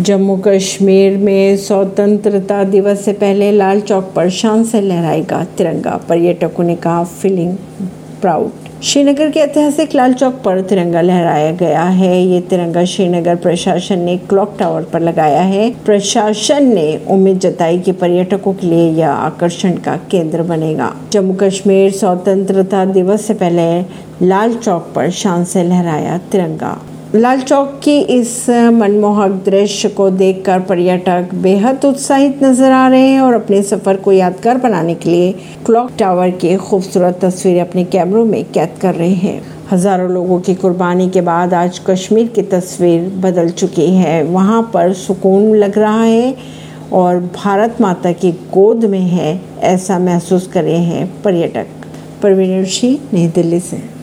जम्मू कश्मीर में स्वतंत्रता दिवस से पहले लाल चौक पर शान से लहराएगा तिरंगा, पर्यटकों ने कहा, फीलिंग प्राउड. श्रीनगर के ऐतिहासिक लाल चौक पर तिरंगा लहराया गया है। ये तिरंगा श्रीनगर प्रशासन ने क्लॉक टावर पर लगाया है। प्रशासन ने उम्मीद जताई कि पर्यटकों के लिए यह आकर्षण का केंद्र बनेगा। जम्मू कश्मीर स्वतंत्रता दिवस से पहले लाल चौक पर शान से लहराया तिरंगा। लाल चौक के इस मनमोहक दृश्य को देखकर पर्यटक बेहद उत्साहित नज़र आ रहे हैं और अपने सफ़र को यादगार बनाने के लिए क्लॉक टावर की खूबसूरत तस्वीरें अपने कैमरों में कैद कर रहे हैं। हज़ारों लोगों की कुर्बानी के बाद आज कश्मीर की तस्वीर बदल चुकी है। वहाँ पर सुकून लग रहा है और भारत माता की गोद में है, ऐसा महसूस कर रहे हैं पर्यटक। परवीन सिंह नई दिल्ली से।